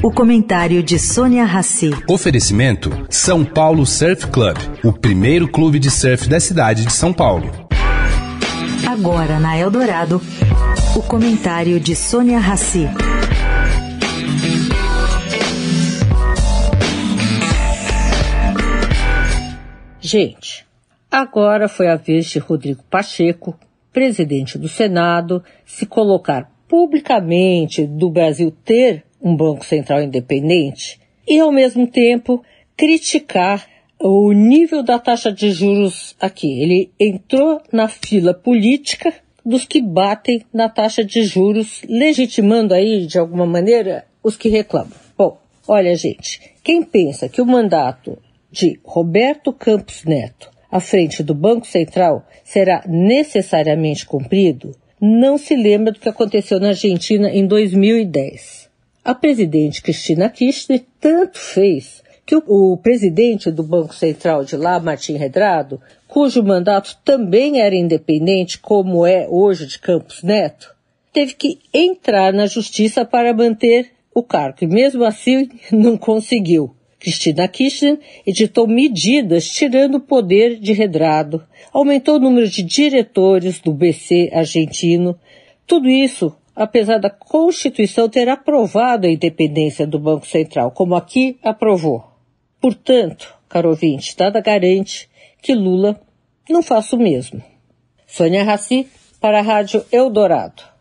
O comentário de Sônia Rassi. Oferecimento São Paulo Surf Club, o primeiro clube de surf da cidade de São Paulo. Agora na Eldorado, o comentário de Sônia Rassi. Gente, agora foi a vez de Rodrigo Pacheco, presidente do Senado, se colocar publicamente do Brasil ter um Banco Central independente e, ao mesmo tempo, criticar o nível da taxa de juros aqui. Ele entrou na fila política dos que batem na taxa de juros, legitimando aí, de alguma maneira, os que reclamam. Bom, olha, gente, quem pensa que o mandato de Roberto Campos Neto à frente do Banco Central será necessariamente cumprido, não se lembra do que aconteceu na Argentina em 2010. A presidente Cristina Kirchner tanto fez que o, o, presidente do Banco Central de lá, Martim Redrado, cujo mandato também era independente, como é hoje de Campos Neto, teve que entrar na justiça para manter o cargo e mesmo assim não conseguiu. Cristina Kirchner editou medidas tirando o poder de Redrado, aumentou o número de diretores do BC argentino. Tudo isso, apesar da Constituição ter aprovado a independência do Banco Central, como aqui aprovou. Portanto, caro ouvinte, nada garante que Lula não faça o mesmo. Sônia Raci, para a Rádio Eldorado.